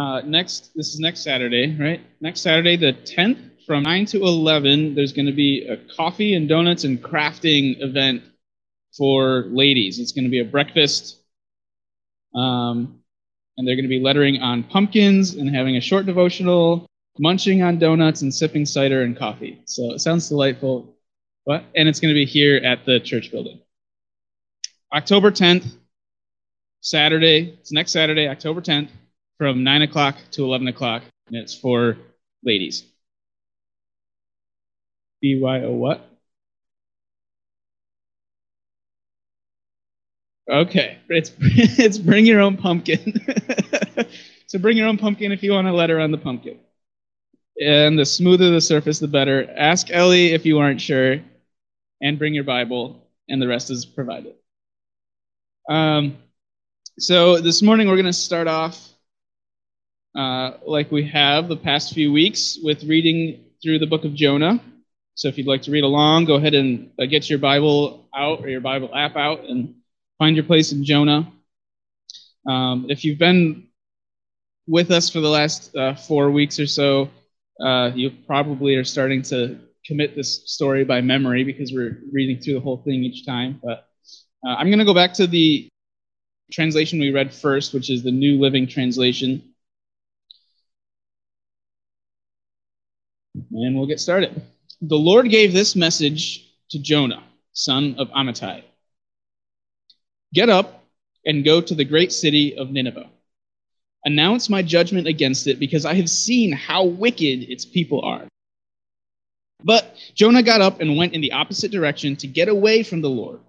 Uh, next, this is next Saturday, right? Next Saturday, the 10th, from 9 to 11, there's going to be a coffee and donuts and crafting event for ladies. It's going to be a breakfast, um, and they're going to be lettering on pumpkins and having a short devotional, munching on donuts and sipping cider and coffee. So it sounds delightful. What? And it's going to be here at the church building. October 10th, Saturday, it's next Saturday, October 10th, from 9 o'clock to 11 o'clock, and it's for ladies. BYO what? Okay, it's it's bring your own pumpkin. so bring your own pumpkin if you want a letter on the pumpkin. And the smoother the surface, the better. Ask Ellie if you aren't sure, and bring your Bible, and the rest is provided. Um, so this morning we're going to start off uh, like we have the past few weeks with reading through the book of Jonah. So if you'd like to read along, go ahead and uh, get your Bible out or your Bible app out and find your place in Jonah. Um, if you've been with us for the last uh, four weeks or so, uh, you probably are starting to commit this story by memory because we're reading through the whole thing each time. But uh, I'm going to go back to the translation we read first, which is the New Living Translation. And we'll get started. The Lord gave this message to Jonah, son of Amittai Get up and go to the great city of Nineveh. Announce my judgment against it, because I have seen how wicked its people are. But Jonah got up and went in the opposite direction to get away from the Lord.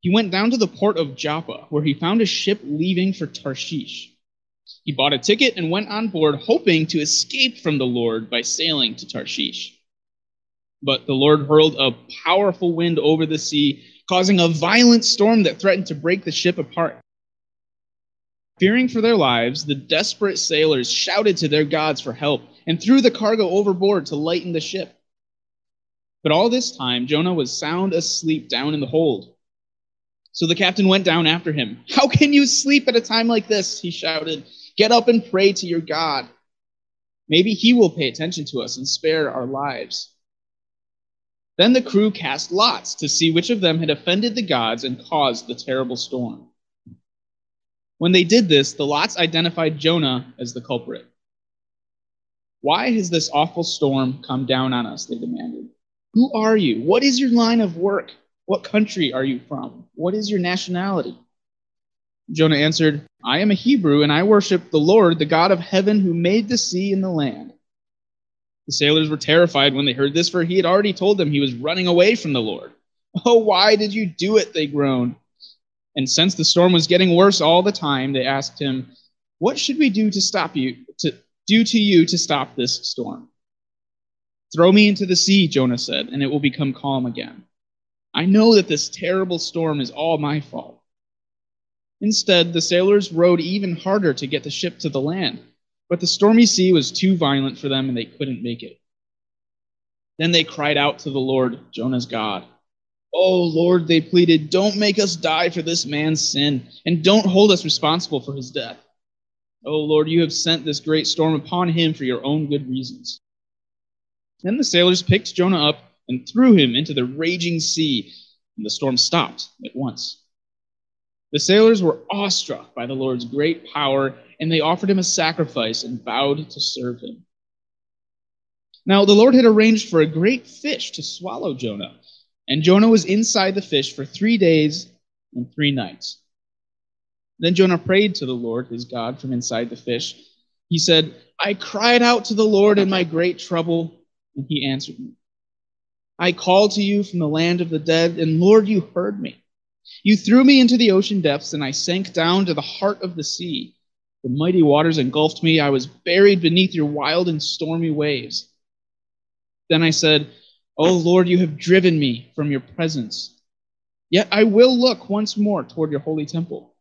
He went down to the port of Joppa, where he found a ship leaving for Tarshish. He bought a ticket and went on board, hoping to escape from the Lord by sailing to Tarshish. But the Lord hurled a powerful wind over the sea, causing a violent storm that threatened to break the ship apart. Fearing for their lives, the desperate sailors shouted to their gods for help and threw the cargo overboard to lighten the ship. But all this time, Jonah was sound asleep down in the hold. So the captain went down after him. How can you sleep at a time like this? He shouted. Get up and pray to your God. Maybe he will pay attention to us and spare our lives. Then the crew cast lots to see which of them had offended the gods and caused the terrible storm. When they did this, the lots identified Jonah as the culprit. Why has this awful storm come down on us? They demanded. Who are you? What is your line of work? What country are you from? What is your nationality? Jonah answered, I am a Hebrew, and I worship the Lord, the God of heaven, who made the sea and the land. The sailors were terrified when they heard this, for he had already told them he was running away from the Lord. Oh, why did you do it? They groaned. And since the storm was getting worse all the time, they asked him, What should we do to stop you, to do to you to stop this storm? Throw me into the sea, Jonah said, and it will become calm again. I know that this terrible storm is all my fault. Instead, the sailors rowed even harder to get the ship to the land, but the stormy sea was too violent for them and they couldn't make it. Then they cried out to the Lord, Jonah's God. Oh, Lord, they pleaded, don't make us die for this man's sin, and don't hold us responsible for his death. Oh, Lord, you have sent this great storm upon him for your own good reasons. Then the sailors picked Jonah up and threw him into the raging sea, and the storm stopped at once. The sailors were awestruck by the Lord's great power, and they offered him a sacrifice and vowed to serve him. Now, the Lord had arranged for a great fish to swallow Jonah, and Jonah was inside the fish for three days and three nights. Then Jonah prayed to the Lord, his God, from inside the fish. He said, I cried out to the Lord in my great trouble, and he answered me. I called to you from the land of the dead, and Lord, you heard me. You threw me into the ocean depths, and I sank down to the heart of the sea. The mighty waters engulfed me. I was buried beneath your wild and stormy waves. Then I said, O Lord, you have driven me from your presence. Yet I will look once more toward your holy temple.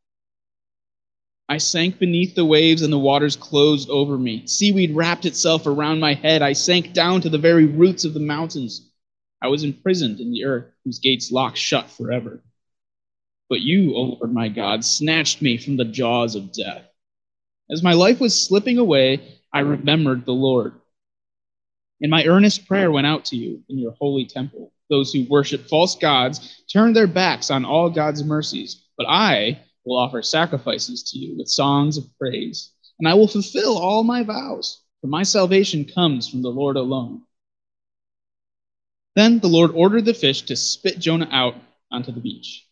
I sank beneath the waves, and the waters closed over me. Seaweed wrapped itself around my head. I sank down to the very roots of the mountains. I was imprisoned in the earth, whose gates lock shut forever. But you, O Lord my God, snatched me from the jaws of death. As my life was slipping away, I remembered the Lord. And my earnest prayer went out to you in your holy temple. Those who worship false gods turn their backs on all God's mercies, but I will offer sacrifices to you with songs of praise, and I will fulfill all my vows, for my salvation comes from the Lord alone. Then the Lord ordered the fish to spit Jonah out onto the beach.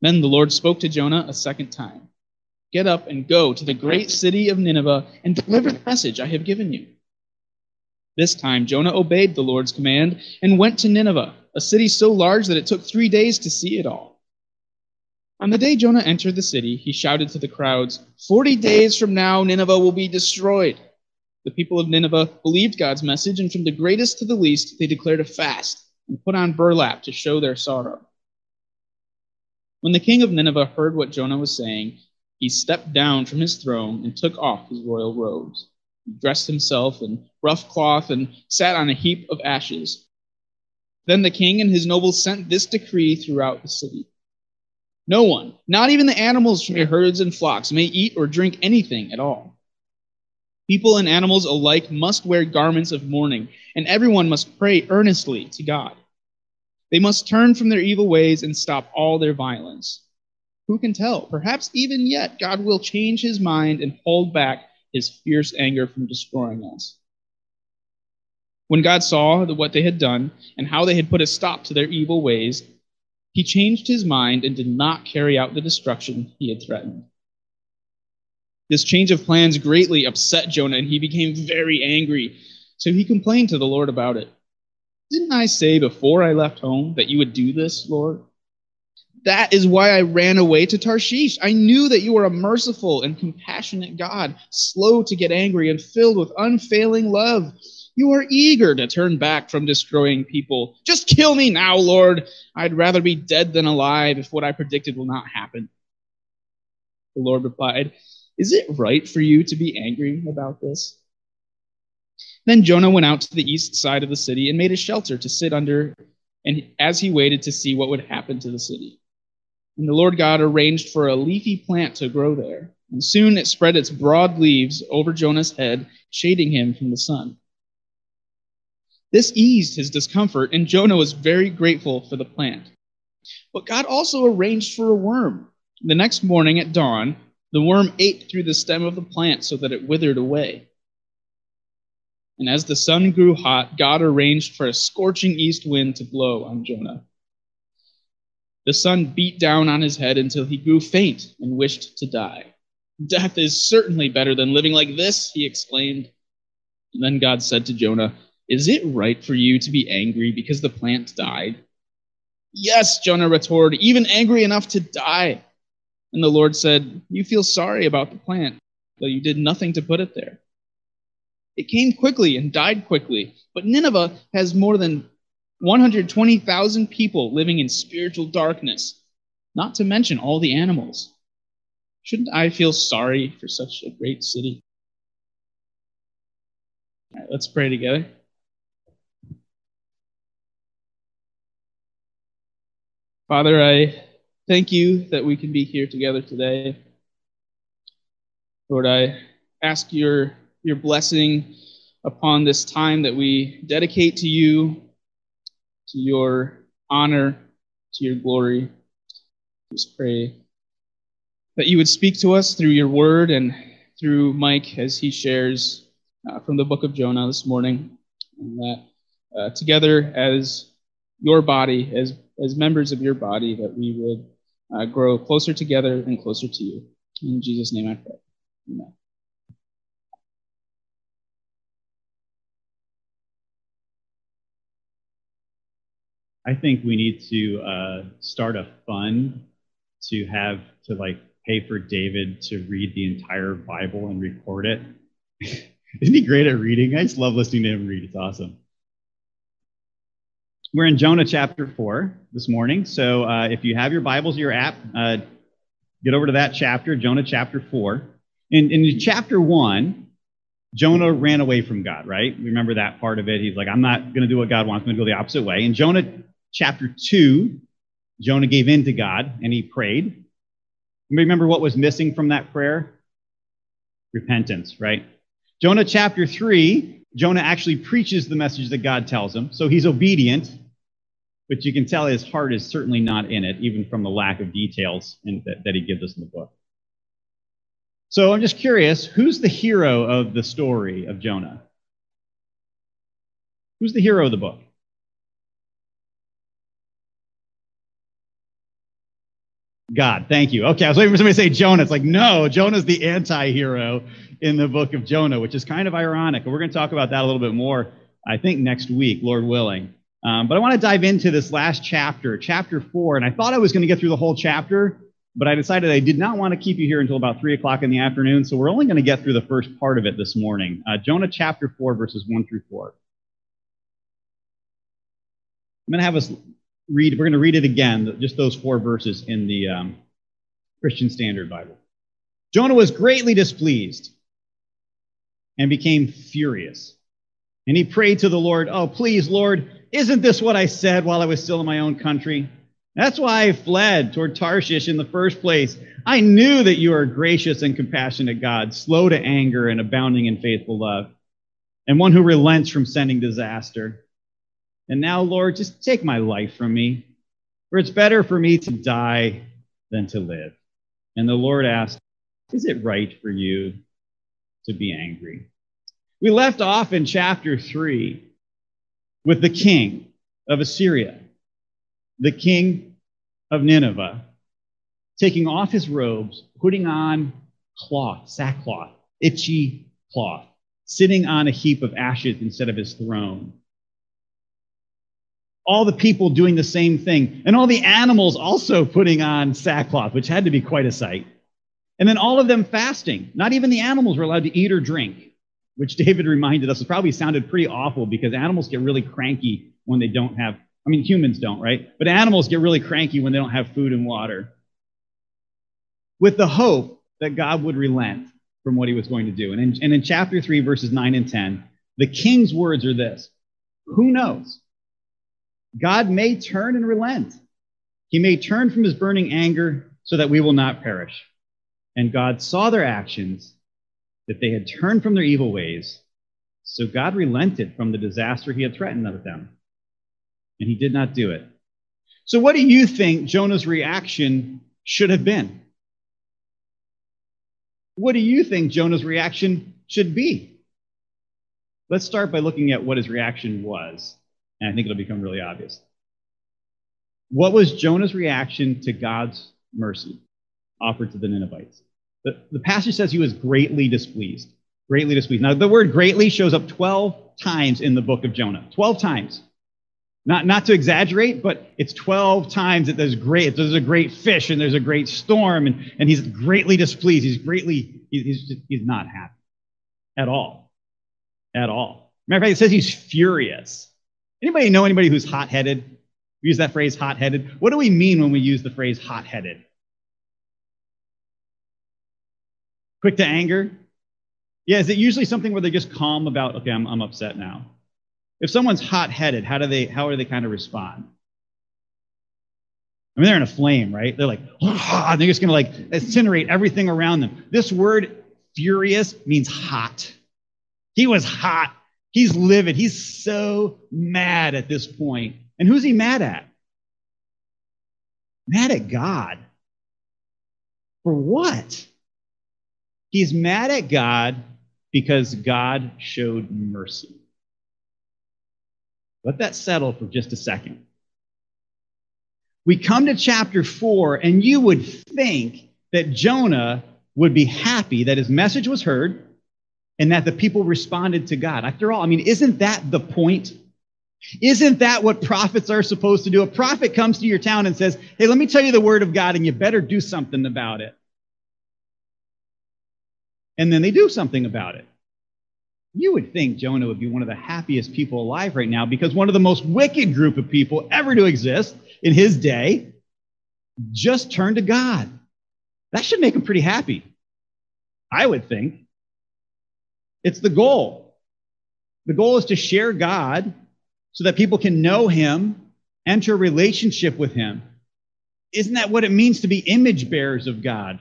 Then the Lord spoke to Jonah a second time Get up and go to the great city of Nineveh and deliver the message I have given you. This time Jonah obeyed the Lord's command and went to Nineveh, a city so large that it took three days to see it all. On the day Jonah entered the city, he shouted to the crowds, Forty days from now, Nineveh will be destroyed. The people of Nineveh believed God's message, and from the greatest to the least, they declared a fast and put on burlap to show their sorrow. When the king of Nineveh heard what Jonah was saying, he stepped down from his throne and took off his royal robes. He dressed himself in rough cloth and sat on a heap of ashes. Then the king and his nobles sent this decree throughout the city No one, not even the animals from your herds and flocks, may eat or drink anything at all. People and animals alike must wear garments of mourning, and everyone must pray earnestly to God. They must turn from their evil ways and stop all their violence. Who can tell? Perhaps even yet God will change his mind and hold back his fierce anger from destroying us. When God saw what they had done and how they had put a stop to their evil ways, he changed his mind and did not carry out the destruction he had threatened. This change of plans greatly upset Jonah, and he became very angry. So he complained to the Lord about it. Didn't I say before I left home that you would do this, Lord? That is why I ran away to Tarshish. I knew that you were a merciful and compassionate God, slow to get angry and filled with unfailing love. You are eager to turn back from destroying people. Just kill me now, Lord. I'd rather be dead than alive if what I predicted will not happen. The Lord replied, Is it right for you to be angry about this? Then Jonah went out to the east side of the city and made a shelter to sit under, and as he waited to see what would happen to the city. And the Lord God arranged for a leafy plant to grow there, and soon it spread its broad leaves over Jonah's head, shading him from the sun. This eased his discomfort, and Jonah was very grateful for the plant. But God also arranged for a worm. The next morning at dawn, the worm ate through the stem of the plant so that it withered away. And as the sun grew hot, God arranged for a scorching east wind to blow on Jonah. The sun beat down on his head until he grew faint and wished to die. Death is certainly better than living like this, he exclaimed. And then God said to Jonah, Is it right for you to be angry because the plant died? Yes, Jonah retorted, even angry enough to die. And the Lord said, You feel sorry about the plant, though you did nothing to put it there. It came quickly and died quickly. But Nineveh has more than 120,000 people living in spiritual darkness, not to mention all the animals. Shouldn't I feel sorry for such a great city? All right, let's pray together. Father, I thank you that we can be here together today. Lord, I ask your your blessing upon this time that we dedicate to you, to your honor, to your glory. Just pray that you would speak to us through your word and through Mike as he shares uh, from the book of Jonah this morning, and that uh, together as your body, as, as members of your body, that we would uh, grow closer together and closer to you. In Jesus' name I pray. Amen. I think we need to uh, start a fund to have to like pay for David to read the entire Bible and record it. Isn't he great at reading? I just love listening to him read. It's awesome. We're in Jonah chapter 4 this morning. So uh, if you have your Bibles, or your app, uh, get over to that chapter, Jonah chapter 4. In, in chapter 1, Jonah ran away from God, right? Remember that part of it. He's like, I'm not going to do what God wants. I'm going to go the opposite way. And Jonah chapter 2, Jonah gave in to God and he prayed. Remember what was missing from that prayer? repentance, right? Jonah chapter 3, Jonah actually preaches the message that God tells him. So he's obedient, but you can tell his heart is certainly not in it, even from the lack of details in, that, that he gives us in the book. So I'm just curious who's the hero of the story of Jonah? Who's the hero of the book? God, thank you. Okay, I was waiting for somebody to say Jonah. It's like, no, Jonah's the anti hero in the book of Jonah, which is kind of ironic. And we're going to talk about that a little bit more, I think, next week, Lord willing. Um, but I want to dive into this last chapter, chapter four. And I thought I was going to get through the whole chapter, but I decided I did not want to keep you here until about three o'clock in the afternoon. So we're only going to get through the first part of it this morning. Uh, Jonah chapter four, verses one through four. I'm going to have us read, we're going to read it again, just those four verses in the um, Christian Standard Bible. Jonah was greatly displeased and became furious. And he prayed to the Lord, Oh, please, Lord, isn't this what I said while I was still in my own country? That's why I fled toward Tarshish in the first place. I knew that you are a gracious and compassionate God, slow to anger and abounding in faithful love, and one who relents from sending disaster. And now, Lord, just take my life from me, for it's better for me to die than to live. And the Lord asked, Is it right for you to be angry? We left off in chapter 3 with the king of Assyria, the king of Nineveh, taking off his robes, putting on cloth, sackcloth, itchy cloth, sitting on a heap of ashes instead of his throne all the people doing the same thing, and all the animals also putting on sackcloth, which had to be quite a sight. And then all of them fasting. Not even the animals were allowed to eat or drink, which David reminded us probably sounded pretty awful because animals get really cranky when they don't have, I mean, humans don't, right? But animals get really cranky when they don't have food and water. With the hope that God would relent from what he was going to do. And in, and in chapter 3, verses 9 and 10, the king's words are this Who knows? God may turn and relent. He may turn from his burning anger so that we will not perish. And God saw their actions, that they had turned from their evil ways. So God relented from the disaster he had threatened with them. And he did not do it. So, what do you think Jonah's reaction should have been? What do you think Jonah's reaction should be? Let's start by looking at what his reaction was. And I think it'll become really obvious. What was Jonah's reaction to God's mercy offered to the Ninevites? The, the passage says he was greatly displeased. Greatly displeased. Now, the word greatly shows up 12 times in the book of Jonah. 12 times. Not, not to exaggerate, but it's 12 times that there's great, there's a great fish and there's a great storm, and, and he's greatly displeased. He's greatly, he's, just, he's not happy at all. At all. Matter of fact, it says he's furious. Anybody know anybody who's hot headed? We use that phrase hot headed. What do we mean when we use the phrase hot headed? Quick to anger? Yeah, is it usually something where they're just calm about, okay, I'm, I'm upset now? If someone's hot headed, how do they how do they kind of respond? I mean, they're in a flame, right? They're like, oh, they're just gonna like incinerate everything around them. This word furious means hot. He was hot. He's livid. He's so mad at this point. And who's he mad at? Mad at God. For what? He's mad at God because God showed mercy. Let that settle for just a second. We come to chapter 4, and you would think that Jonah would be happy that his message was heard and that the people responded to God. After all, I mean, isn't that the point? Isn't that what prophets are supposed to do? A prophet comes to your town and says, Hey, let me tell you the word of God, and you better do something about it. And then they do something about it. You would think Jonah would be one of the happiest people alive right now because one of the most wicked group of people ever to exist in his day just turned to God. That should make him pretty happy. I would think. It's the goal. The goal is to share God so that people can know Him, enter relationship with Him. Isn't that what it means to be image bearers of God?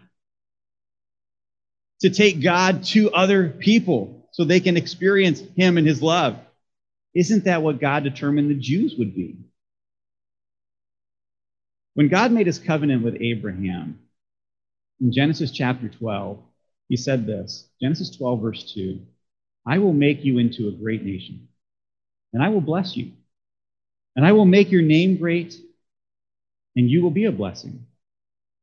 To take God to other people so they can experience Him and His love. Isn't that what God determined the Jews would be? When God made his covenant with Abraham, in Genesis chapter 12, he said this Genesis 12, verse 2 I will make you into a great nation, and I will bless you, and I will make your name great, and you will be a blessing.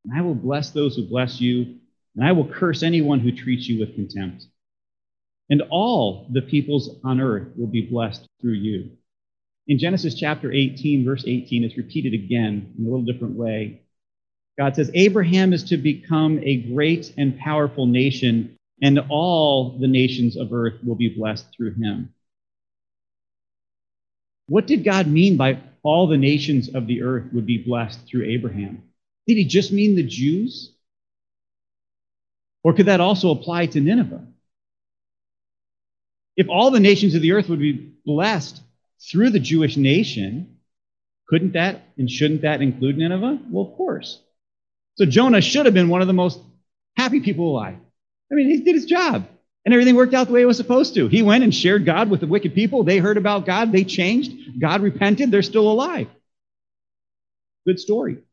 And I will bless those who bless you, and I will curse anyone who treats you with contempt. And all the peoples on earth will be blessed through you. In Genesis chapter 18, verse 18, it's repeated again in a little different way. God says, Abraham is to become a great and powerful nation, and all the nations of earth will be blessed through him. What did God mean by all the nations of the earth would be blessed through Abraham? Did he just mean the Jews? Or could that also apply to Nineveh? If all the nations of the earth would be blessed through the Jewish nation, couldn't that and shouldn't that include Nineveh? Well, of course. So Jonah should have been one of the most happy people alive. I mean, he did his job and everything worked out the way it was supposed to. He went and shared God with the wicked people. They heard about God, they changed, God repented, they're still alive. Good story.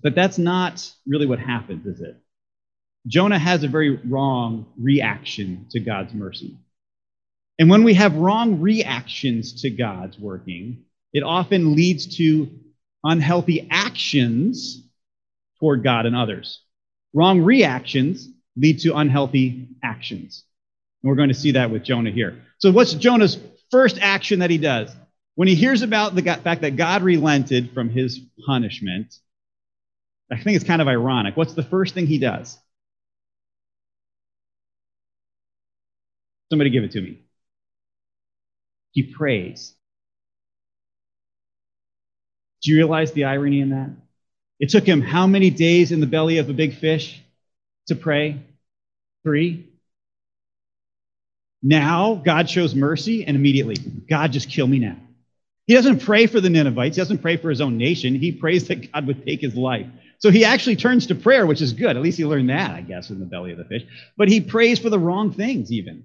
But that's not really what happens, is it? Jonah has a very wrong reaction to God's mercy. And when we have wrong reactions to God's working, it often leads to unhealthy actions toward God and others. Wrong reactions lead to unhealthy actions. And we're going to see that with Jonah here. So, what's Jonah's first action that he does? When he hears about the fact that God relented from his punishment, I think it's kind of ironic. What's the first thing he does? Somebody give it to me. He prays. Do you realize the irony in that? It took him how many days in the belly of a big fish to pray? Three. Now God shows mercy, and immediately, God, just kill me now. He doesn't pray for the Ninevites. He doesn't pray for his own nation. He prays that God would take his life. So he actually turns to prayer, which is good. At least he learned that, I guess, in the belly of the fish. But he prays for the wrong things, even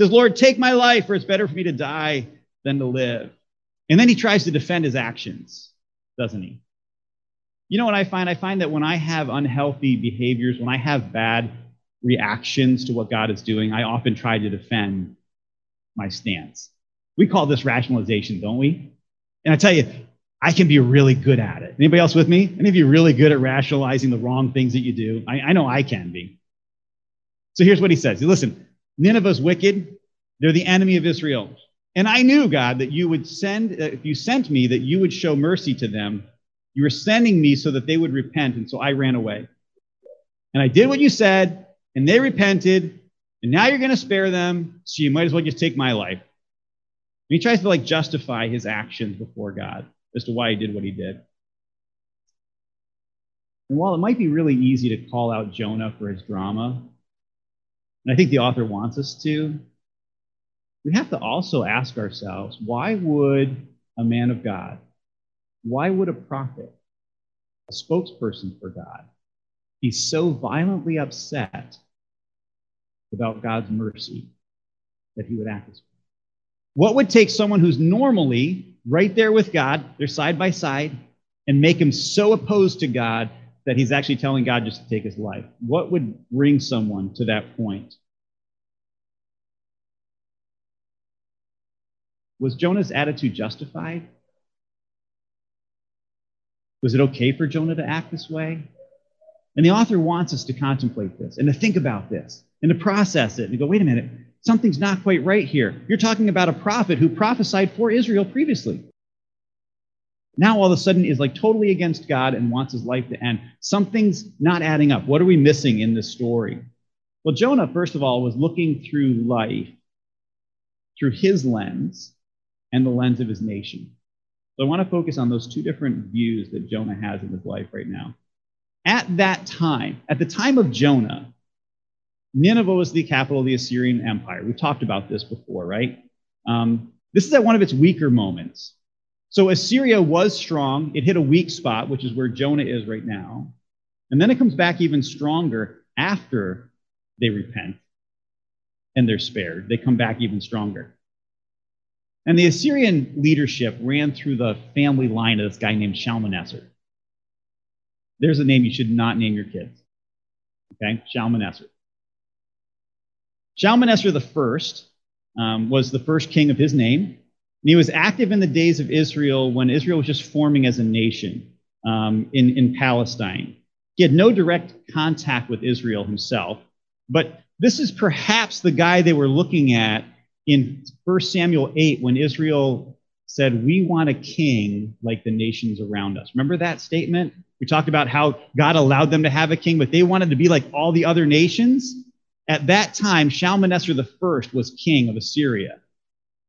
says, Lord, take my life, for it's better for me to die than to live. And then he tries to defend his actions, doesn't he? You know what I find? I find that when I have unhealthy behaviors, when I have bad reactions to what God is doing, I often try to defend my stance. We call this rationalization, don't we? And I tell you, I can be really good at it. Anybody else with me? Any of you really good at rationalizing the wrong things that you do? I, I know I can be. So here's what he says. Listen, Nineveh's wicked. They're the enemy of Israel. And I knew, God, that you would send, uh, if you sent me, that you would show mercy to them. You were sending me so that they would repent. And so I ran away. And I did what you said, and they repented. And now you're going to spare them. So you might as well just take my life. And he tries to like justify his actions before God as to why he did what he did. And while it might be really easy to call out Jonah for his drama, and I think the author wants us to, we have to also ask ourselves why would a man of God, why would a prophet, a spokesperson for God, be so violently upset about God's mercy that he would act this way? What would take someone who's normally right there with God, they're side by side, and make him so opposed to God that he's actually telling God just to take his life? What would bring someone to that point? Was Jonah's attitude justified? Was it okay for Jonah to act this way? And the author wants us to contemplate this and to think about this and to process it and to go, wait a minute, something's not quite right here. You're talking about a prophet who prophesied for Israel previously now all of a sudden is like totally against God and wants his life to end. Something's not adding up. What are we missing in this story? Well, Jonah, first of all, was looking through life through his lens and the lens of his nation. So I want to focus on those two different views that Jonah has in his life right now. At that time, at the time of Jonah, Nineveh was the capital of the Assyrian Empire. We've talked about this before, right? Um, this is at one of its weaker moments. So Assyria was strong. It hit a weak spot, which is where Jonah is right now. And then it comes back even stronger after they repent and they're spared. They come back even stronger. And the Assyrian leadership ran through the family line of this guy named Shalmaneser. There's a name you should not name your kids. Okay, Shalmaneser. Shalmaneser first um, was the first king of his name. And he was active in the days of Israel when Israel was just forming as a nation um, in, in Palestine. He had no direct contact with Israel himself, but this is perhaps the guy they were looking at in 1 Samuel 8 when Israel said, We want a king like the nations around us. Remember that statement? We talked about how God allowed them to have a king, but they wanted to be like all the other nations. At that time, Shalmaneser I was king of Assyria.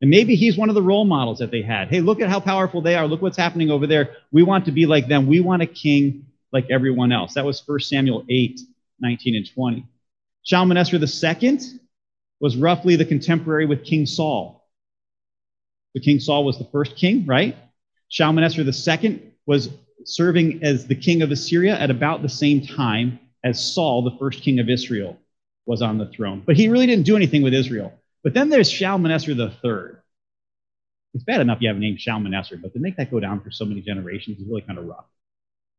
And maybe he's one of the role models that they had. Hey, look at how powerful they are. Look what's happening over there. We want to be like them. We want a king like everyone else. That was 1 Samuel 8, 19 and 20. Shalmaneser II was roughly the contemporary with King Saul. The King Saul was the first king, right? Shalmaneser II was serving as the king of Assyria at about the same time as Saul, the first king of Israel, was on the throne. But he really didn't do anything with Israel. But then there's Shalmaneser III. It's bad enough you have a name Shalmaneser, but to make that go down for so many generations is really kind of rough.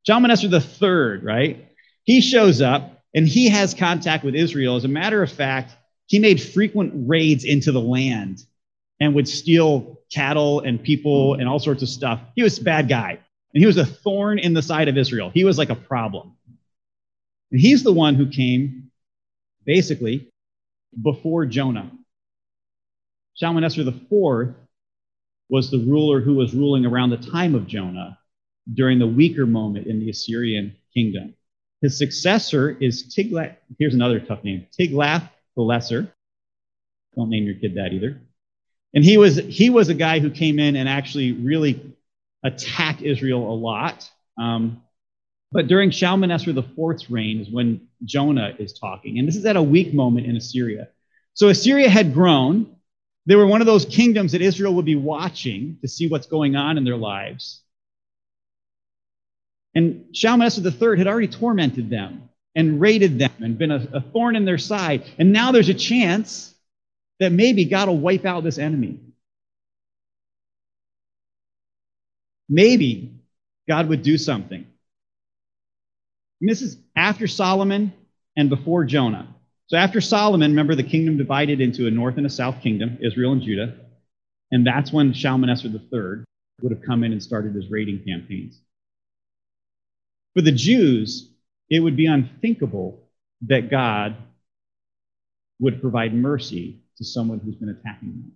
Shalmaneser III, right? He shows up and he has contact with Israel. As a matter of fact, he made frequent raids into the land and would steal cattle and people and all sorts of stuff. He was a bad guy. And he was a thorn in the side of Israel. He was like a problem. And he's the one who came basically before Jonah. Shalmaneser IV was the ruler who was ruling around the time of Jonah during the weaker moment in the Assyrian kingdom. His successor is Tiglath. Here's another tough name Tiglath the Lesser. Don't name your kid that either. And he was he was a guy who came in and actually really attacked Israel a lot. Um, but during Shalmaneser IV's reign is when Jonah is talking, and this is at a weak moment in Assyria. So Assyria had grown. They were one of those kingdoms that Israel would be watching to see what's going on in their lives. And Shalmaneser III had already tormented them and raided them and been a, a thorn in their side. And now there's a chance that maybe God will wipe out this enemy. Maybe God would do something. And this is after Solomon and before Jonah. So after Solomon, remember the kingdom divided into a north and a south kingdom, Israel and Judah. And that's when Shalmaneser III would have come in and started his raiding campaigns. For the Jews, it would be unthinkable that God would provide mercy to someone who's been attacking them.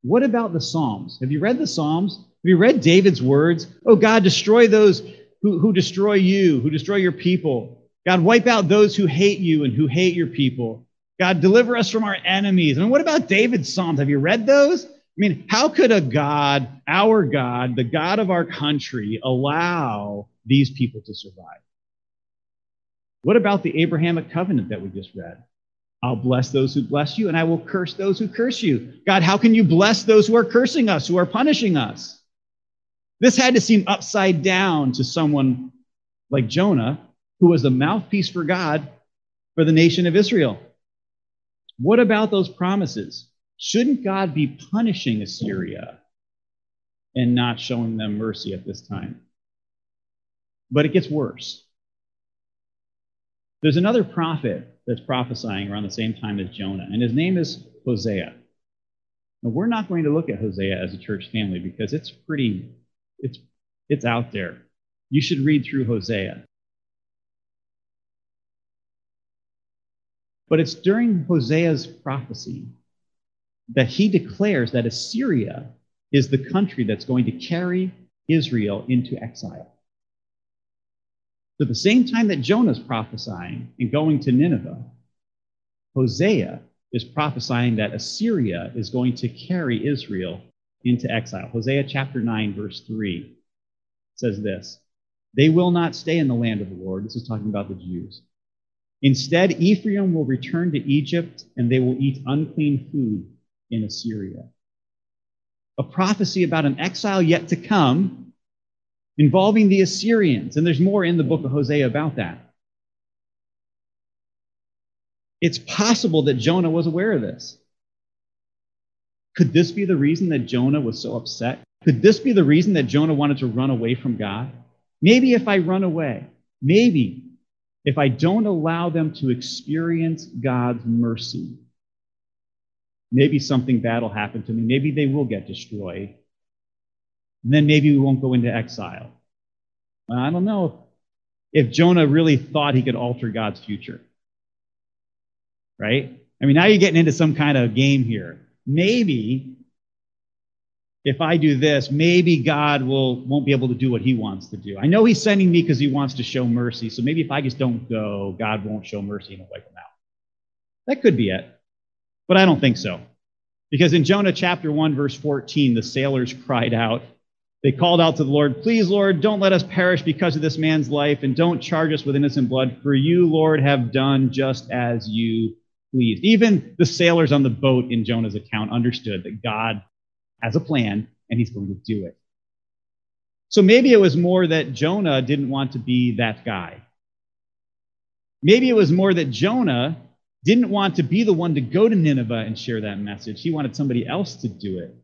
What about the Psalms? Have you read the Psalms? Have you read David's words? Oh, God, destroy those who, who destroy you, who destroy your people. God, wipe out those who hate you and who hate your people. God, deliver us from our enemies. I mean, what about David's Psalms? Have you read those? I mean, how could a God, our God, the God of our country, allow these people to survive? What about the Abrahamic covenant that we just read? I'll bless those who bless you, and I will curse those who curse you. God, how can you bless those who are cursing us, who are punishing us? This had to seem upside down to someone like Jonah, who was the mouthpiece for God for the nation of Israel. What about those promises? Shouldn't God be punishing Assyria and not showing them mercy at this time? But it gets worse. There's another prophet that's prophesying around the same time as Jonah, and his name is Hosea. Now, we're not going to look at Hosea as a church family because it's pretty, it's, it's out there. You should read through Hosea. But it's during Hosea's prophecy that he declares that Assyria is the country that's going to carry Israel into exile. So the same time that Jonah's prophesying and going to Nineveh, Hosea is prophesying that Assyria is going to carry Israel into exile. Hosea chapter 9, verse 3 says this They will not stay in the land of the Lord. This is talking about the Jews. Instead, Ephraim will return to Egypt, and they will eat unclean food in Assyria. A prophecy about an exile yet to come involving the Assyrians. And there's more in the book of Hosea about that. It's possible that Jonah was aware of this. Could this be the reason that Jonah was so upset? Could this be the reason that Jonah wanted to run away from God? Maybe if I run away, maybe if I don't allow them to experience God's mercy, maybe something bad will happen to me. Maybe they will get destroyed. And then maybe we won't go into exile. I don't know if Jonah really thought he could alter God's future. Right? I mean, now you're getting into some kind of game here. Maybe if I do this, maybe God will won't be able to do what he wants to do. I know he's sending me because he wants to show mercy. So maybe if I just don't go, God won't show mercy and wipe him out. That could be it. But I don't think so. Because in Jonah chapter 1, verse 14, the sailors cried out, they called out to the Lord, Please, Lord, don't let us perish because of this man's life, and don't charge us with innocent blood, for you, Lord, have done just as you pleased. Even the sailors on the boat in Jonah's account understood that God has a plan and he's going to do it. So maybe it was more that Jonah didn't want to be that guy. Maybe it was more that Jonah didn't want to be the one to go to Nineveh and share that message. He wanted somebody else to do it.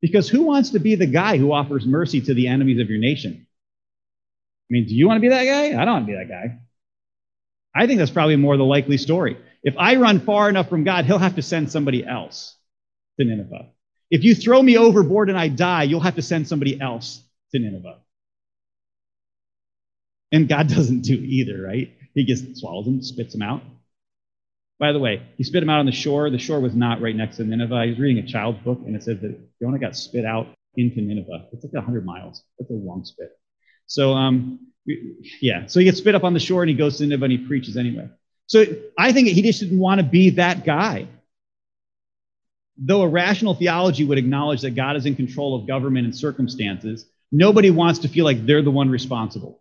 Because who wants to be the guy who offers mercy to the enemies of your nation? I mean, do you want to be that guy? I don't want to be that guy. I think that's probably more the likely story. If I run far enough from God, he'll have to send somebody else to Nineveh. If you throw me overboard and I die, you'll have to send somebody else to Nineveh. And God doesn't do either, right? He just swallows them, spits them out. By the way, he spit him out on the shore. The shore was not right next to Nineveh. I was reading a child's book, and it says that Jonah got spit out into Nineveh. It's like 100 miles. That's a long spit. So, um, yeah, so he gets spit up on the shore, and he goes to Nineveh, and he preaches anyway. So I think he just didn't want to be that guy. Though a rational theology would acknowledge that God is in control of government and circumstances, nobody wants to feel like they're the one responsible.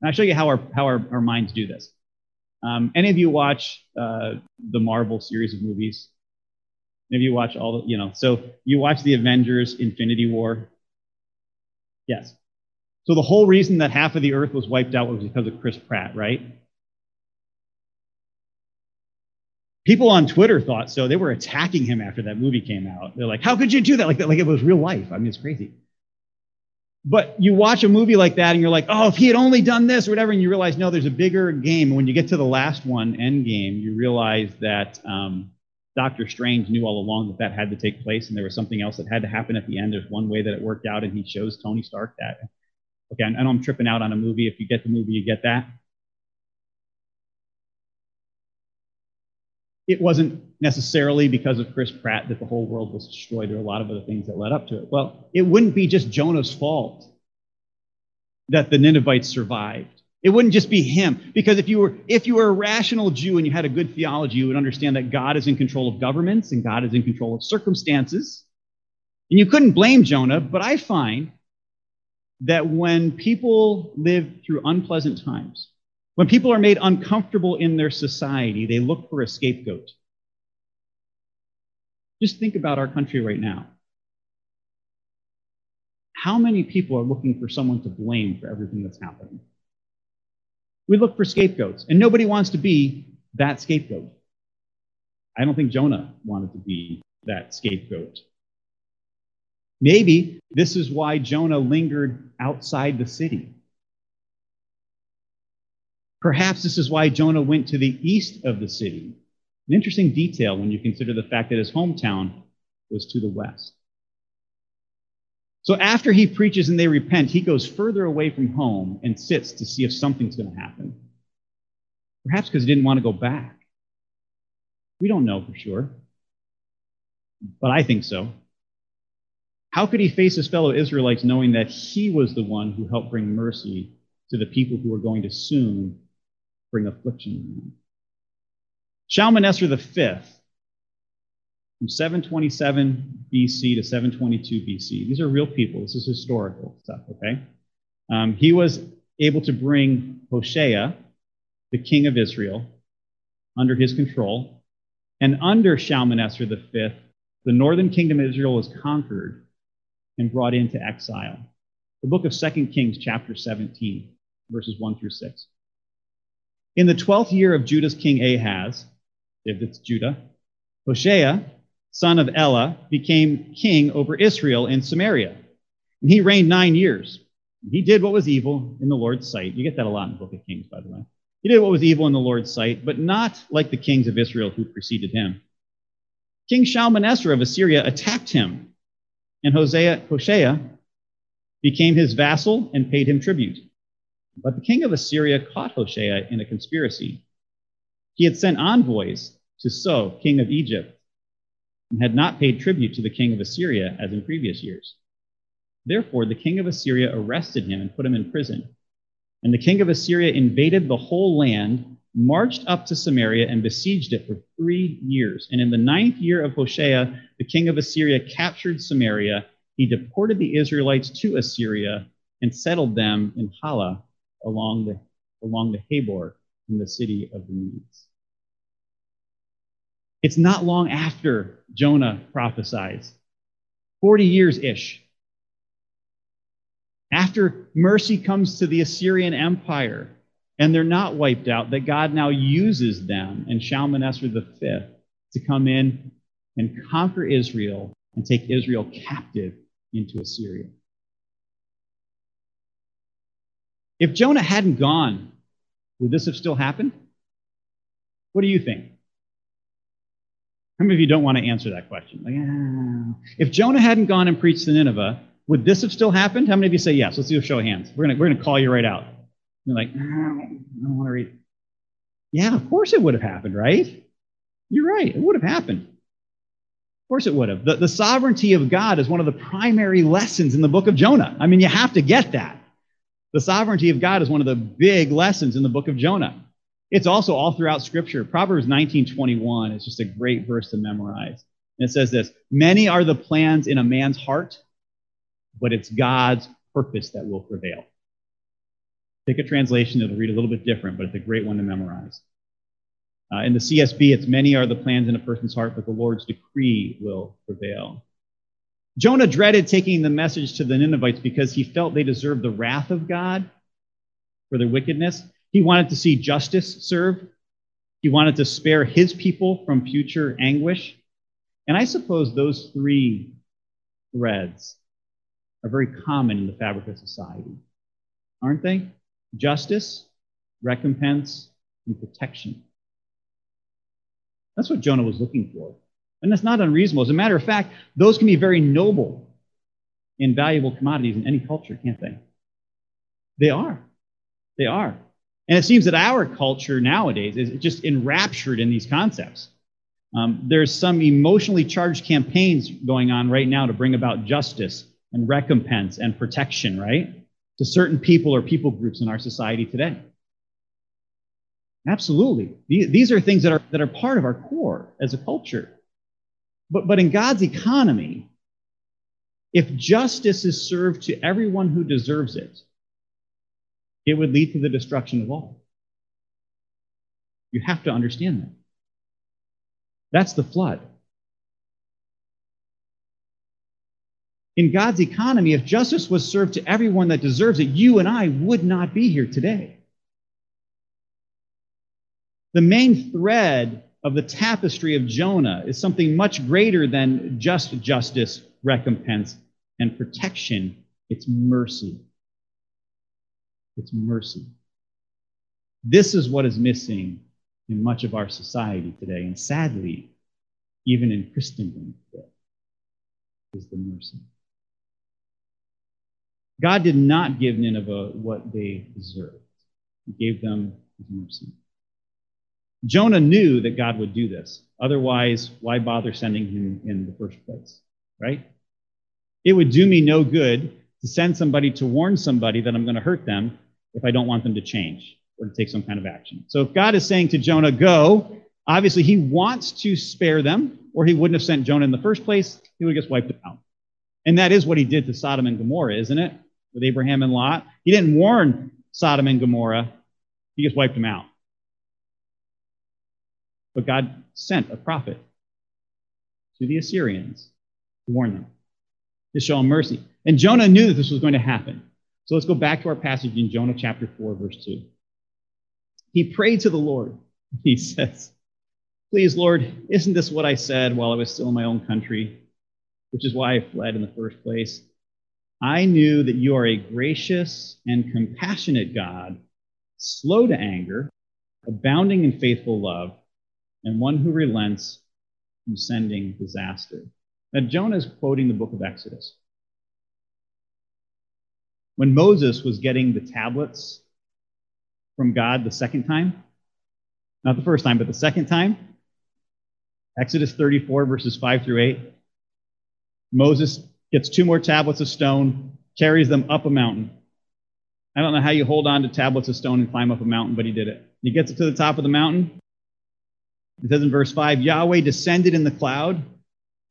And I'll show you how our, how our, our minds do this. Um, any of you watch uh, the Marvel series of movies? Any of you watch all the, you know, so you watch the Avengers Infinity War? Yes. So the whole reason that half of the earth was wiped out was because of Chris Pratt, right? People on Twitter thought so. They were attacking him after that movie came out. They're like, how could you do that? Like, like it was real life. I mean, it's crazy. But you watch a movie like that and you're like, oh, if he had only done this or whatever, and you realize, no, there's a bigger game. And when you get to the last one, Endgame, you realize that um, Doctor Strange knew all along that that had to take place and there was something else that had to happen at the end. There's one way that it worked out, and he shows Tony Stark that. Okay, I know I'm tripping out on a movie. If you get the movie, you get that. It wasn't necessarily because of Chris Pratt that the whole world was destroyed. There are a lot of other things that led up to it. Well, it wouldn't be just Jonah's fault that the Ninevites survived. It wouldn't just be him. Because if you were if you were a rational Jew and you had a good theology, you would understand that God is in control of governments and God is in control of circumstances. And you couldn't blame Jonah, but I find that when people live through unpleasant times, when people are made uncomfortable in their society, they look for a scapegoat. Just think about our country right now. How many people are looking for someone to blame for everything that's happening? We look for scapegoats, and nobody wants to be that scapegoat. I don't think Jonah wanted to be that scapegoat. Maybe this is why Jonah lingered outside the city. Perhaps this is why Jonah went to the east of the city an interesting detail when you consider the fact that his hometown was to the west. So after he preaches and they repent, he goes further away from home and sits to see if something's going to happen. Perhaps because he didn't want to go back. We don't know for sure, but I think so. How could he face his fellow Israelites knowing that he was the one who helped bring mercy to the people who were going to soon bring affliction? Shalmaneser V, from 727 BC to 722 BC. These are real people. This is historical stuff, okay? Um, he was able to bring Hoshea, the king of Israel, under his control. And under Shalmaneser V, the northern kingdom of Israel was conquered and brought into exile. The book of 2 Kings, chapter 17, verses 1 through 6. In the 12th year of Judah's king Ahaz, if it's Judah. Hoshea, son of Elah, became king over Israel in Samaria. And he reigned nine years. He did what was evil in the Lord's sight. You get that a lot in the book of Kings, by the way. He did what was evil in the Lord's sight, but not like the kings of Israel who preceded him. King Shalmaneser of Assyria attacked him, and Hosea, Hoshea became his vassal and paid him tribute. But the king of Assyria caught Hoshea in a conspiracy. He had sent envoys to So, king of Egypt, and had not paid tribute to the king of Assyria as in previous years. Therefore, the king of Assyria arrested him and put him in prison. And the king of Assyria invaded the whole land, marched up to Samaria, and besieged it for three years. And in the ninth year of Hoshea, the king of Assyria captured Samaria. He deported the Israelites to Assyria and settled them in Halah along the, along the Habor in the city of the Medes. It's not long after Jonah prophesies, 40 years ish. After mercy comes to the Assyrian Empire and they're not wiped out, that God now uses them and Shalmaneser V to come in and conquer Israel and take Israel captive into Assyria. If Jonah hadn't gone, would this have still happened? What do you think? How many of you don't want to answer that question? Like, ah. If Jonah hadn't gone and preached to Nineveh, would this have still happened? How many of you say yes? Let's do a show of hands. We're going we're gonna call you right out. You're like, ah, I don't want to read. Yeah, of course it would have happened, right? You're right. It would have happened. Of course it would have. The, the sovereignty of God is one of the primary lessons in the book of Jonah. I mean, you have to get that. The sovereignty of God is one of the big lessons in the book of Jonah. It's also all throughout Scripture. Proverbs 19:21 is just a great verse to memorize. And it says this: "Many are the plans in a man's heart, but it's God's purpose that will prevail." Pick a translation; it'll read a little bit different, but it's a great one to memorize. Uh, in the CSB, it's "Many are the plans in a person's heart, but the Lord's decree will prevail." Jonah dreaded taking the message to the Ninevites because he felt they deserved the wrath of God for their wickedness. He wanted to see justice served. He wanted to spare his people from future anguish. And I suppose those three threads are very common in the fabric of society, aren't they? Justice, recompense, and protection. That's what Jonah was looking for. And that's not unreasonable. As a matter of fact, those can be very noble and valuable commodities in any culture, can't they? They are. They are. And it seems that our culture nowadays is just enraptured in these concepts. Um, there's some emotionally charged campaigns going on right now to bring about justice and recompense and protection, right? To certain people or people groups in our society today. Absolutely. These are things that are, that are part of our core as a culture. But, but in God's economy, if justice is served to everyone who deserves it, it would lead to the destruction of all. You have to understand that. That's the flood. In God's economy, if justice was served to everyone that deserves it, you and I would not be here today. The main thread of the tapestry of Jonah is something much greater than just justice, recompense, and protection. It's mercy. It's mercy. This is what is missing in much of our society today, and sadly, even in Christendom today, is the mercy. God did not give Nineveh what they deserved. He gave them his mercy. Jonah knew that God would do this. Otherwise, why bother sending him in the first place? Right? It would do me no good to send somebody to warn somebody that I'm going to hurt them if I don't want them to change or to take some kind of action. So if God is saying to Jonah, go, obviously he wants to spare them, or he wouldn't have sent Jonah in the first place. He would have just wiped them out. And that is what he did to Sodom and Gomorrah, isn't it? With Abraham and Lot. He didn't warn Sodom and Gomorrah, he just wiped them out. But God sent a prophet to the Assyrians to warn them, to show them mercy. And Jonah knew that this was going to happen. So let's go back to our passage in Jonah chapter 4, verse 2. He prayed to the Lord. He says, Please, Lord, isn't this what I said while I was still in my own country, which is why I fled in the first place? I knew that you are a gracious and compassionate God, slow to anger, abounding in faithful love, and one who relents from sending disaster. Now, Jonah is quoting the book of Exodus. When Moses was getting the tablets from God the second time, not the first time, but the second time, Exodus 34, verses 5 through 8, Moses gets two more tablets of stone, carries them up a mountain. I don't know how you hold on to tablets of stone and climb up a mountain, but he did it. He gets it to the top of the mountain. It says in verse 5 Yahweh descended in the cloud,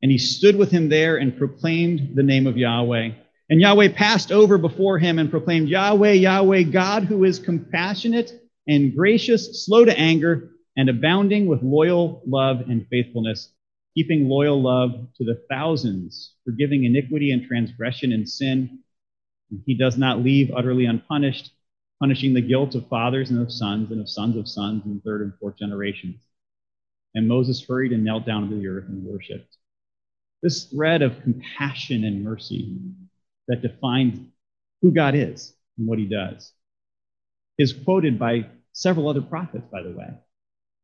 and he stood with him there and proclaimed the name of Yahweh. And Yahweh passed over before him and proclaimed, Yahweh, Yahweh, God who is compassionate and gracious, slow to anger, and abounding with loyal love and faithfulness, keeping loyal love to the thousands, forgiving iniquity and transgression and sin. He does not leave utterly unpunished, punishing the guilt of fathers and of sons and of sons of sons in third and fourth generations. And Moses hurried and knelt down to the earth and worshiped. This thread of compassion and mercy that defines who God is and what he does is quoted by several other prophets, by the way.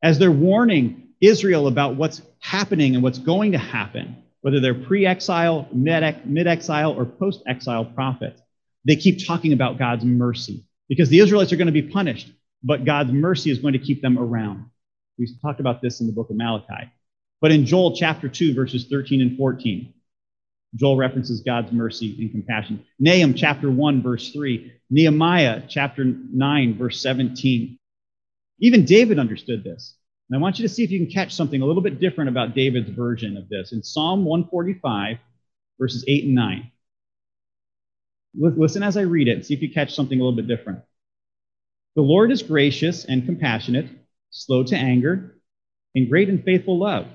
As they're warning Israel about what's happening and what's going to happen, whether they're pre exile, mid exile, or post exile prophets, they keep talking about God's mercy because the Israelites are going to be punished, but God's mercy is going to keep them around. We talked about this in the book of Malachi. But in Joel chapter 2, verses 13 and 14, Joel references God's mercy and compassion. Nahum chapter 1, verse 3. Nehemiah chapter 9, verse 17. Even David understood this. And I want you to see if you can catch something a little bit different about David's version of this. In Psalm 145, verses 8 and 9. Listen as I read it, see if you catch something a little bit different. The Lord is gracious and compassionate, slow to anger, and great and faithful love.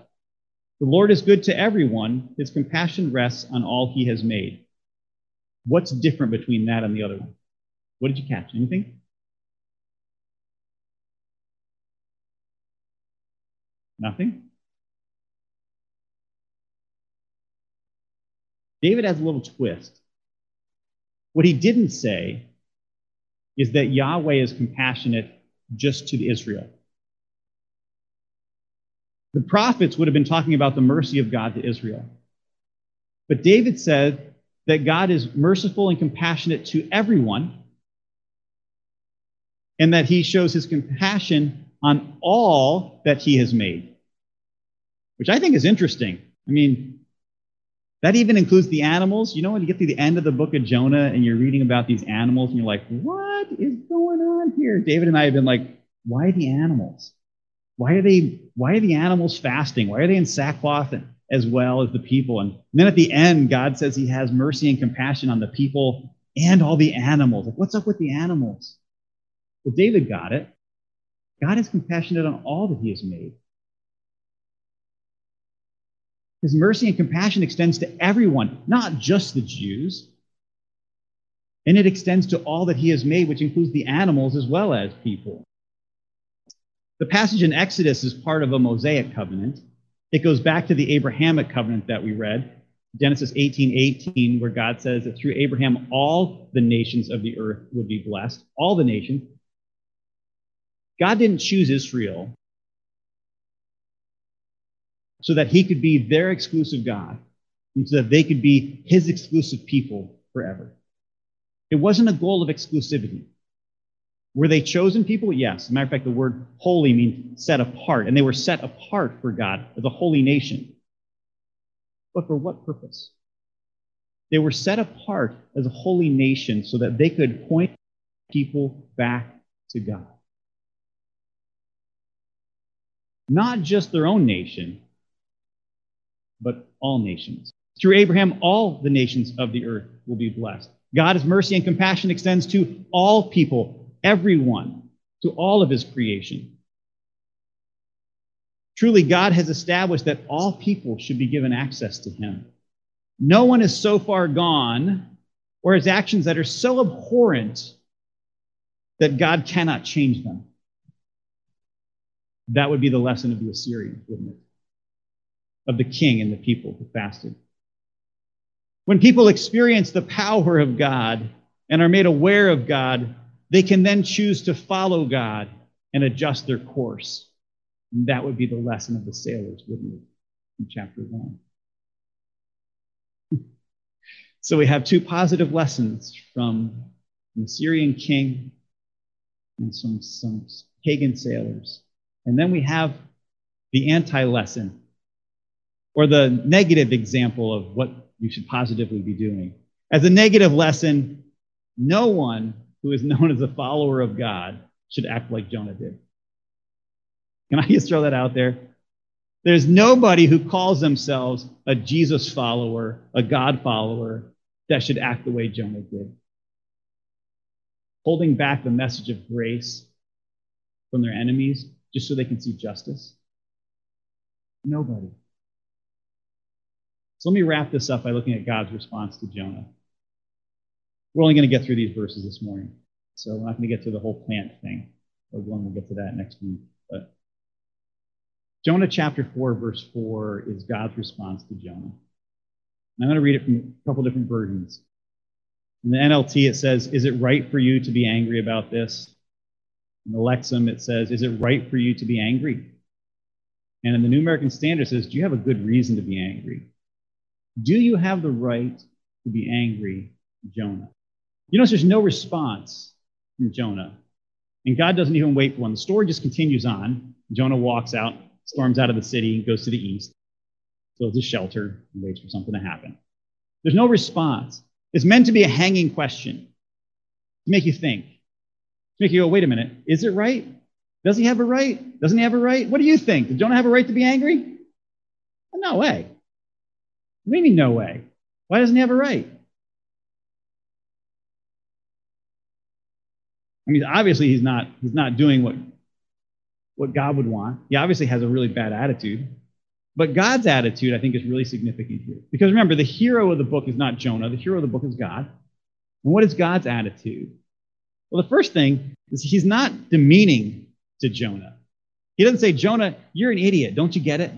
The Lord is good to everyone. His compassion rests on all he has made. What's different between that and the other one? What did you catch? Anything? Nothing? David has a little twist. What he didn't say is that Yahweh is compassionate just to Israel. The prophets would have been talking about the mercy of God to Israel. But David said that God is merciful and compassionate to everyone, and that he shows his compassion on all that he has made, which I think is interesting. I mean, that even includes the animals. You know, when you get to the end of the book of Jonah and you're reading about these animals and you're like, what is going on here? David and I have been like, why the animals? Why are they why are the animals fasting? Why are they in sackcloth as well as the people? And then at the end, God says he has mercy and compassion on the people and all the animals. Like, what's up with the animals? Well, David got it. God is compassionate on all that he has made. His mercy and compassion extends to everyone, not just the Jews. And it extends to all that he has made, which includes the animals as well as people. The passage in Exodus is part of a Mosaic covenant. It goes back to the Abrahamic covenant that we read, Genesis 18 18, where God says that through Abraham, all the nations of the earth would be blessed, all the nations. God didn't choose Israel so that he could be their exclusive God, and so that they could be his exclusive people forever. It wasn't a goal of exclusivity. Were they chosen people? Yes. As a matter of fact, the word holy means set apart, and they were set apart for God as a holy nation. But for what purpose? They were set apart as a holy nation so that they could point people back to God. Not just their own nation, but all nations. Through Abraham, all the nations of the earth will be blessed. God's mercy and compassion extends to all people, everyone, to all of his creation. Truly, God has established that all people should be given access to him. No one is so far gone or has actions that are so abhorrent that God cannot change them. That would be the lesson of the Assyrians, wouldn't it? Of the king and the people who fasted. When people experience the power of God and are made aware of God, they can then choose to follow God and adjust their course. And that would be the lesson of the sailors, wouldn't it? In chapter 1. so we have two positive lessons from the Assyrian king and some, some pagan sailors. And then we have the anti lesson, or the negative example of what you should positively be doing. As a negative lesson, no one who is known as a follower of God should act like Jonah did. Can I just throw that out there? There's nobody who calls themselves a Jesus follower, a God follower, that should act the way Jonah did. Holding back the message of grace from their enemies just so they can see justice. Nobody. So let me wrap this up by looking at God's response to Jonah. We're only going to get through these verses this morning, so we're not going to get to the whole plant thing. We'll get to that next week. But Jonah chapter 4, verse 4 is God's response to Jonah. And I'm going to read it from a couple different versions. In the NLT, it says, Is it right for you to be angry about this? In the Lexham, it says, Is it right for you to be angry? And in the New American Standard, it says, Do you have a good reason to be angry? Do you have the right to be angry, Jonah? You notice there's no response from Jonah. And God doesn't even wait for one. The story just continues on. Jonah walks out, storms out of the city, goes to the east, builds a shelter, and waits for something to happen. There's no response. It's meant to be a hanging question to make you think, to make you go, wait a minute, is it right? Does he have a right? Doesn't he have a right? What do you think? Does Jonah have a right to be angry? No way. What do you mean, no way? Why doesn't he have a right? I mean, obviously he's not he's not doing what what God would want. He obviously has a really bad attitude. But God's attitude, I think, is really significant here. Because remember, the hero of the book is not Jonah, the hero of the book is God. And what is God's attitude? Well, the first thing is he's not demeaning to Jonah. He doesn't say, Jonah, you're an idiot. Don't you get it?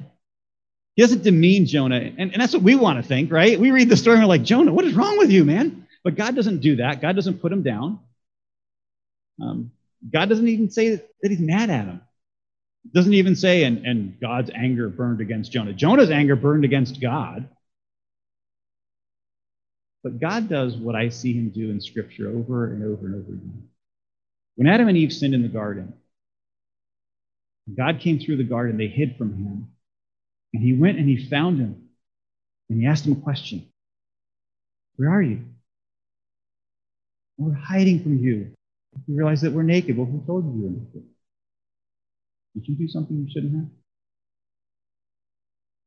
He doesn't demean Jonah. And, and that's what we want to think, right? We read the story and we're like, Jonah, what is wrong with you, man? But God doesn't do that. God doesn't put him down. Um, God doesn't even say that, he's mad at him. Doesn't even say, and, and God's anger burned against Jonah. Jonah's anger burned against God. But God does what I see him do in Scripture over and over and over again. When Adam and Eve sinned in the garden, God came through the garden, they hid from him. And he went and he found him. And he asked him a question Where are you? We're hiding from you. We realize that we're naked. Well, who told you you were naked? Did you do something you shouldn't have?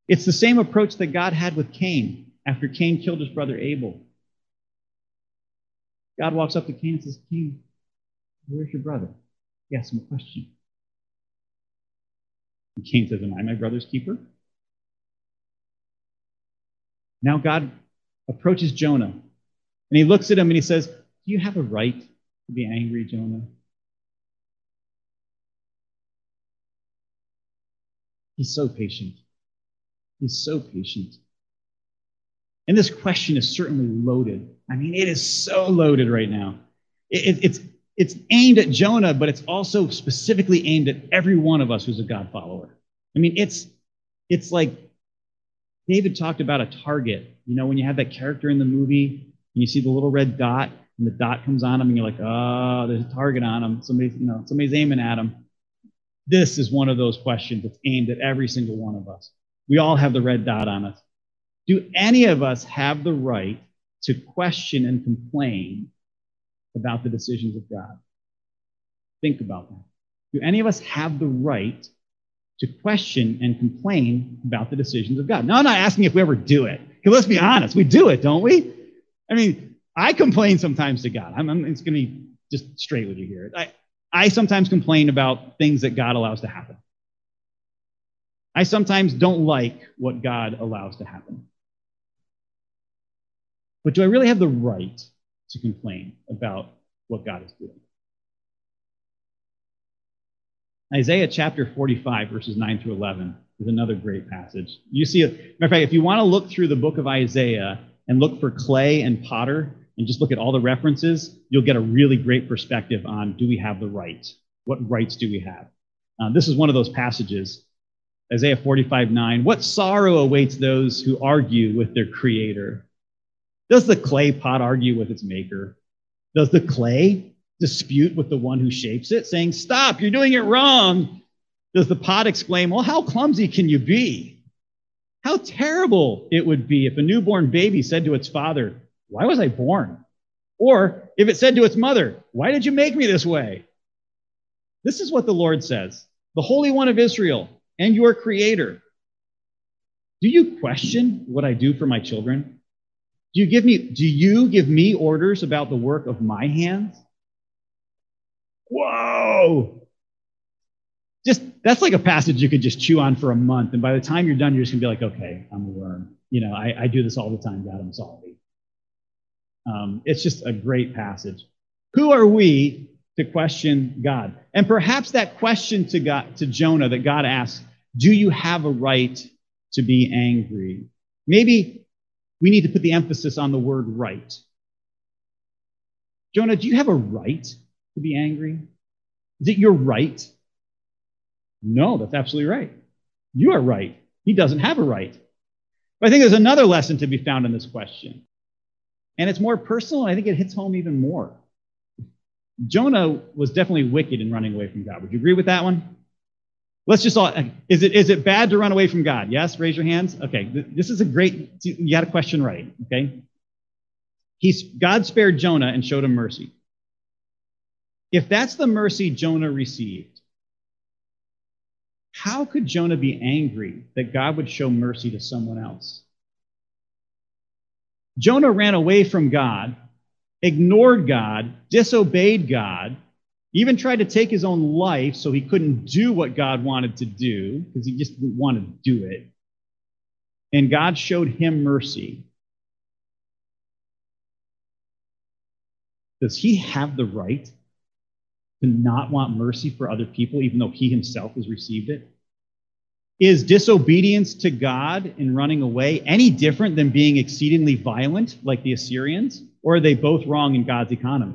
It's the same approach that God had with Cain after Cain killed his brother Abel. God walks up to Cain and says, Cain, where's your brother? He asks him a question. And Cain says, Am I my brother's keeper? Now God approaches Jonah and he looks at him and he says, Do you have a right to be angry, Jonah? He's so patient. He's so patient. And this question is certainly loaded. I mean, it is so loaded right now. It, it, it's, it's aimed at Jonah, but it's also specifically aimed at every one of us who's a God follower. I mean, it's, it's like David talked about a target. You know, when you have that character in the movie and you see the little red dot and the dot comes on them, and you're like, oh, there's a target on them. Somebody's, you know, somebody's aiming at them. This is one of those questions that's aimed at every single one of us. We all have the red dot on us. Do any of us have the right to question and complain about the decisions of God? Think about that. Do any of us have the right to question and complain about the decisions of God? Now, I'm not asking if we ever do it, because let's be honest, we do it, don't we? I mean, I complain sometimes to God. I'm, I'm it's going to be just straight with you here. I, I sometimes complain about things that God allows to happen. I sometimes don't like what God allows to happen. But do I really have the right to complain about what God is doing? Isaiah chapter 45, verses 9 through 11 is another great passage. You see, matter of fact, if you want to look through the book of Isaiah and look for clay and potter and just look at all the references, you'll get a really great perspective on do we have the right? What rights do we have? Uh, this is one of those passages. Isaiah 45, 9. What sorrow awaits those who argue with their creator? Does the clay pot argue with its maker? Does the clay dispute with the one who shapes it, saying, Stop, you're doing it wrong? Does the pot exclaim, Well, how clumsy can you be? How terrible it would be if a newborn baby said to its father, Why was I born? Or if it said to its mother, Why did you make me this way? This is what the Lord says the Holy One of Israel and your Creator. Do you question what I do for my children? Do you give me do you give me orders about the work of my hands? Whoa! Just that's like a passage you could just chew on for a month, and by the time you're done, you're just gonna be like, okay, I'm a worm. You know, I, I do this all the time. God, I'm sorry. Um, it's just a great passage. Who are we to question God? And perhaps that question to God, to Jonah, that God asks, "Do you have a right to be angry?" Maybe we need to put the emphasis on the word right. Jonah, do you have a right to be angry? Is it your right? No, that's absolutely right. You are right. He doesn't have a right. But I think there's another lesson to be found in this question. And it's more personal, and I think it hits home even more. Jonah was definitely wicked in running away from God. Would you agree with that one? Let's just all, is it, is it bad to run away from God? Yes, raise your hands. Okay, this is a great, you got a question right, okay? He's, God spared Jonah and showed him mercy. If that's the mercy Jonah received, how could Jonah be angry that God would show mercy to someone else? Jonah ran away from God, ignored God, disobeyed God, even tried to take his own life so he couldn't do what God wanted to do because he just didn't want to do it. And God showed him mercy. Does he have the right to not want mercy for other people, even though he himself has received it? Is disobedience to God in running away any different than being exceedingly violent like the Assyrians? Or are they both wrong in God's economy?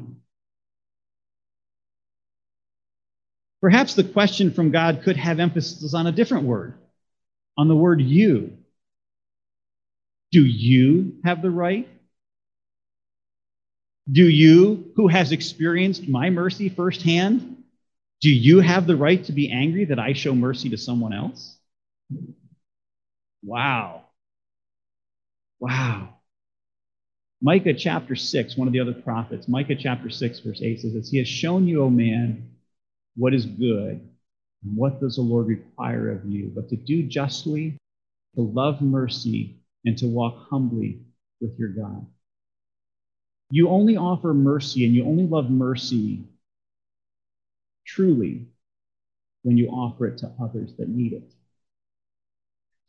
Perhaps the question from God could have emphasis on a different word, on the word you. Do you have the right do you, who has experienced my mercy firsthand, do you have the right to be angry that I show mercy to someone else? Wow. Wow. Micah chapter 6, one of the other prophets, Micah chapter 6, verse 8 says this He has shown you, O man, what is good, and what does the Lord require of you, but to do justly, to love mercy, and to walk humbly with your God. You only offer mercy and you only love mercy truly when you offer it to others that need it.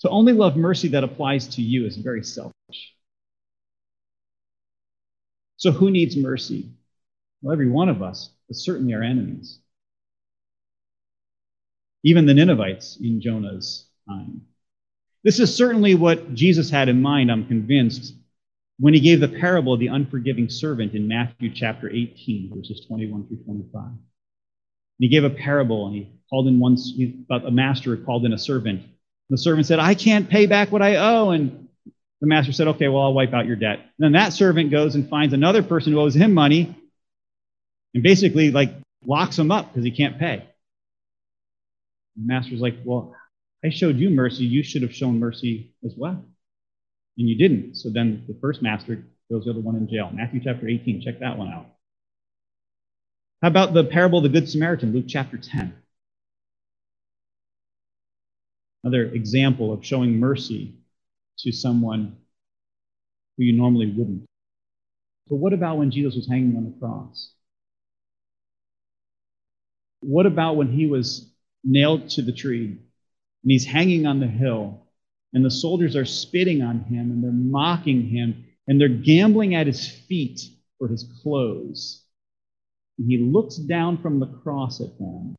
To only love mercy that applies to you is very selfish. So, who needs mercy? Well, every one of us, but certainly our enemies. Even the Ninevites in Jonah's time. This is certainly what Jesus had in mind, I'm convinced, when he gave the parable of the unforgiving servant in Matthew chapter 18, verses 21 through 25. And he gave a parable, and he called in one about a master who called in a servant. The servant said, I can't pay back what I owe. And the master said, Okay, well, I'll wipe out your debt. And then that servant goes and finds another person who owes him money and basically like locks him up because he can't pay. The master's like, Well, I showed you mercy. You should have shown mercy as well and you didn't. So then the first master throws the other one in jail. Matthew chapter 18, check that one out. How about the parable of the Good Samaritan, Luke chapter 10? Another example of showing mercy to someone who you normally wouldn't. But what about when Jesus was hanging on the cross? What about when he was nailed to the tree and he's hanging on the hill and the soldiers are spitting on him and they're mocking him and they're gambling at his feet for his clothes. And he looks down from the cross at them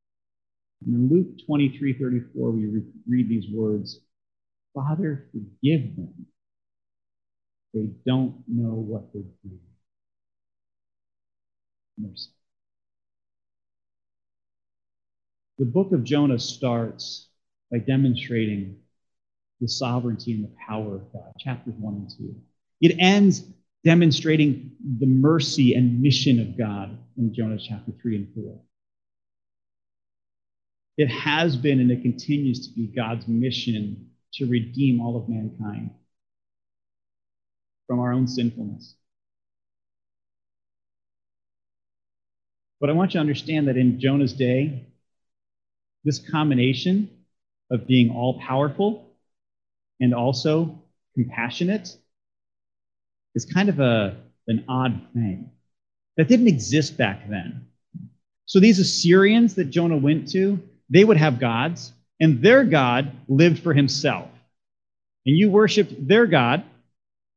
In Luke 23 34, we re- read these words Father, forgive them. They don't know what they're doing. Mercy. The book of Jonah starts by demonstrating the sovereignty and the power of God, chapters 1 and 2. It ends demonstrating the mercy and mission of God in Jonah chapter 3 and 4. It has been and it continues to be God's mission to redeem all of mankind from our own sinfulness. But I want you to understand that in Jonah's day, this combination of being all powerful and also compassionate is kind of a, an odd thing. That didn't exist back then. So these Assyrians that Jonah went to, they would have gods, and their God lived for himself. And you worshiped their God,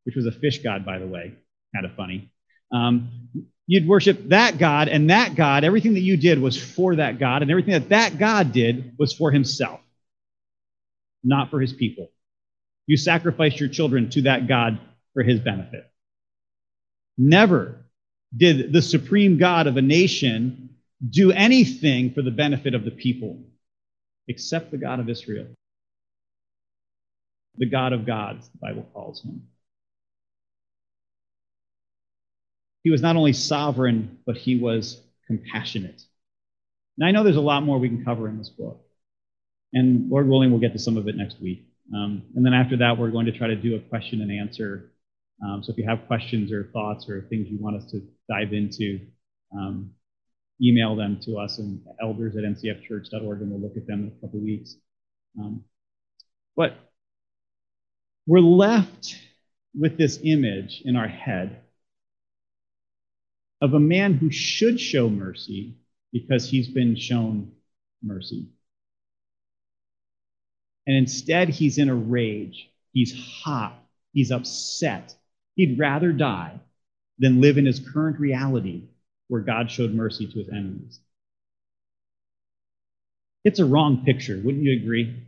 which was a fish god, by the way, kind of funny. Um, you'd worship that God, and that God, everything that you did was for that God, and everything that that God did was for himself, not for his people. You sacrificed your children to that God for his benefit. Never did the supreme God of a nation do anything for the benefit of the people except the God of Israel. The God of gods, the Bible calls him. He was not only sovereign, but he was compassionate. Now, I know there's a lot more we can cover in this book. And Lord willing, we'll get to some of it next week. Um, and then after that, we're going to try to do a question and answer. Um, so if you have questions or thoughts or things you want us to dive into, um, email them to us and elders at ncfchurch.org, and we'll look at them in a couple weeks. Um, but we're left with this image in our head of a man who should show mercy because he's been shown mercy. And instead, he's in a rage. He's hot. He's upset. He'd rather die than live in his current reality where God showed mercy to his enemies. It's a wrong picture, wouldn't you agree?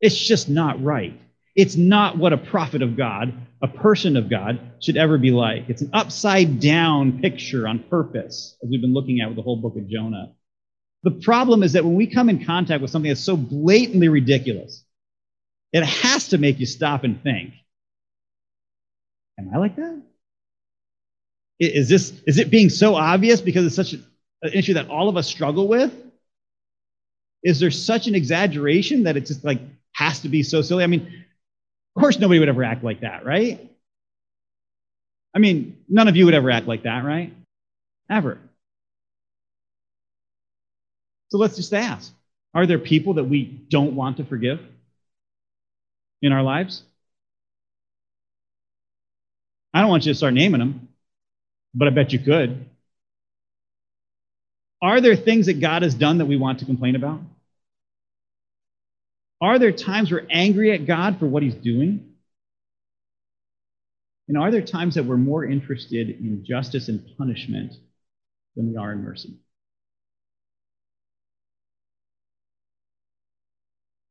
It's just not right. It's not what a prophet of God, a person of God, should ever be like. It's an upside down picture on purpose, as we've been looking at with the whole book of Jonah. The problem is that when we come in contact with something that's so blatantly ridiculous, it has to make you stop and think Am I like that? Is, this, is it being so obvious because it's such an issue that all of us struggle with? Is there such an exaggeration that it just like has to be so silly? I mean, of course, nobody would ever act like that, right? I mean, none of you would ever act like that, right? Ever. So let's just ask Are there people that we don't want to forgive in our lives? I don't want you to start naming them, but I bet you could. Are there things that God has done that we want to complain about? Are there times we're angry at God for what he's doing? And are there times that we're more interested in justice and punishment than we are in mercy?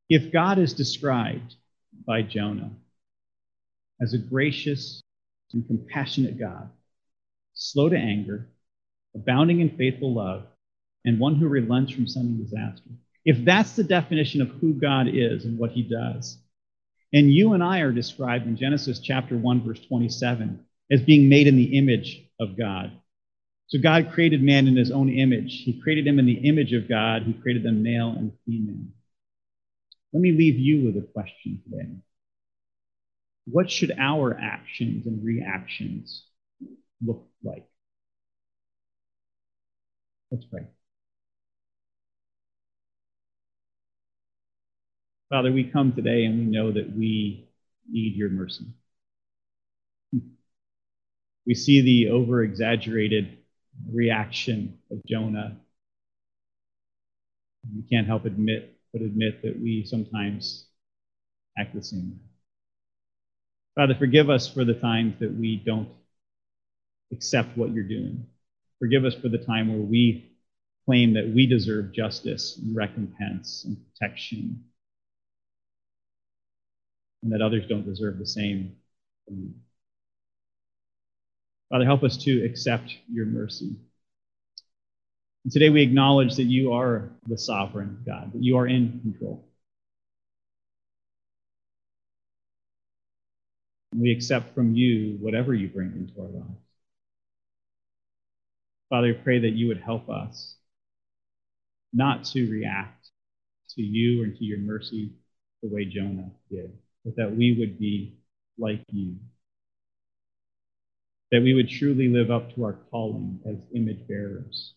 If God is described by Jonah as a gracious and compassionate God, slow to anger, abounding in faithful love, and one who relents from sending disaster, if that's the definition of who God is and what he does, and you and I are described in Genesis chapter 1, verse 27, as being made in the image of God. So God created man in his own image. He created him in the image of God. He created them male and female. Let me leave you with a question today. What should our actions and reactions look like? Let's pray. Father, we come today and we know that we need your mercy. We see the over exaggerated reaction of Jonah. We can't help admit, but admit that we sometimes act the same. Father, forgive us for the times that we don't accept what you're doing. Forgive us for the time where we claim that we deserve justice and recompense and protection, and that others don't deserve the same. Father, help us to accept your mercy. And today we acknowledge that you are the sovereign God, that you are in control. And we accept from you whatever you bring into our lives. Father, I pray that you would help us not to react to you and to your mercy the way Jonah did, but that we would be like you. That we would truly live up to our calling as image bearers.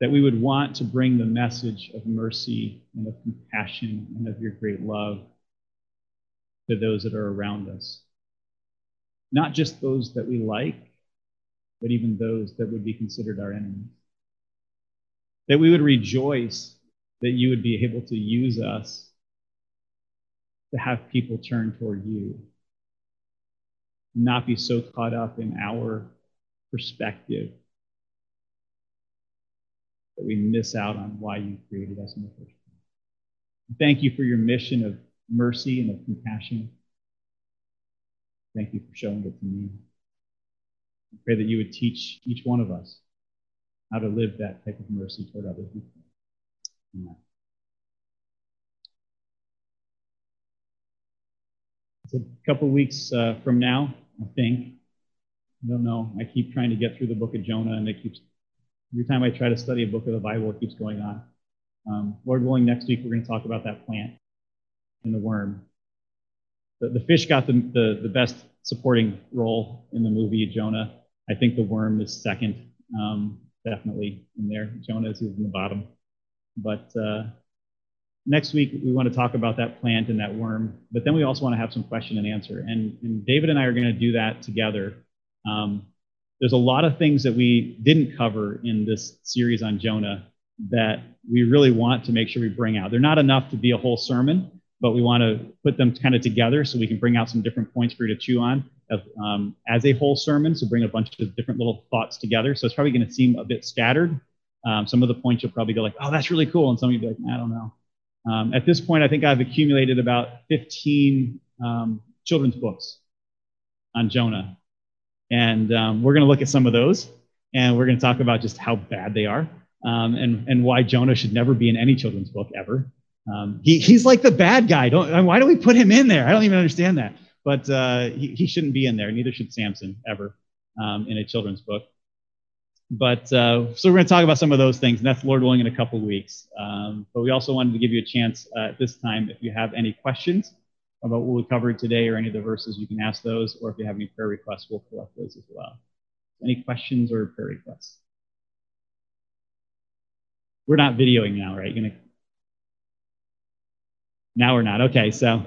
That we would want to bring the message of mercy and of compassion and of your great love to those that are around us. Not just those that we like, but even those that would be considered our enemies. That we would rejoice that you would be able to use us to have people turn toward you, not be so caught up in our perspective that we miss out on why you created us in the first place. Thank you for your mission of mercy and of compassion. Thank you for showing it to me. I pray that you would teach each one of us how to live that type of mercy toward other people. Amen. It's a couple weeks uh, from now, I think. I don't know. I keep trying to get through the book of Jonah, and it keeps every time I try to study a book of the Bible, it keeps going on. Um, Lord willing, next week we're going to talk about that plant and the worm. The, the fish got the, the, the best supporting role in the movie Jonah. I think the worm is second, um, definitely in there. Jonah is in the bottom. But uh, next week, we want to talk about that plant and that worm. But then we also want to have some question and answer. And, and David and I are going to do that together. Um, there's a lot of things that we didn't cover in this series on Jonah that we really want to make sure we bring out. They're not enough to be a whole sermon, but we want to put them kind of together so we can bring out some different points for you to chew on um, as a whole sermon. So bring a bunch of different little thoughts together. So it's probably going to seem a bit scattered. Um, some of the points you'll probably go like, oh, that's really cool. And some of you be like, I don't know. Um, at this point, I think I've accumulated about 15 um, children's books on Jonah. And um, we're going to look at some of those. And we're going to talk about just how bad they are um, and, and why Jonah should never be in any children's book ever. Um, he, he's like the bad guy. Don't, why do we put him in there? I don't even understand that. But uh, he, he shouldn't be in there. Neither should Samson ever um, in a children's book. But uh, so we're going to talk about some of those things, and that's Lord willing in a couple weeks. Um, but we also wanted to give you a chance uh, at this time, if you have any questions about what we covered today or any of the verses, you can ask those, or if you have any prayer requests, we'll collect those as well. Any questions or prayer requests? We're not videoing now, right? You're gonna now we're not. Okay, so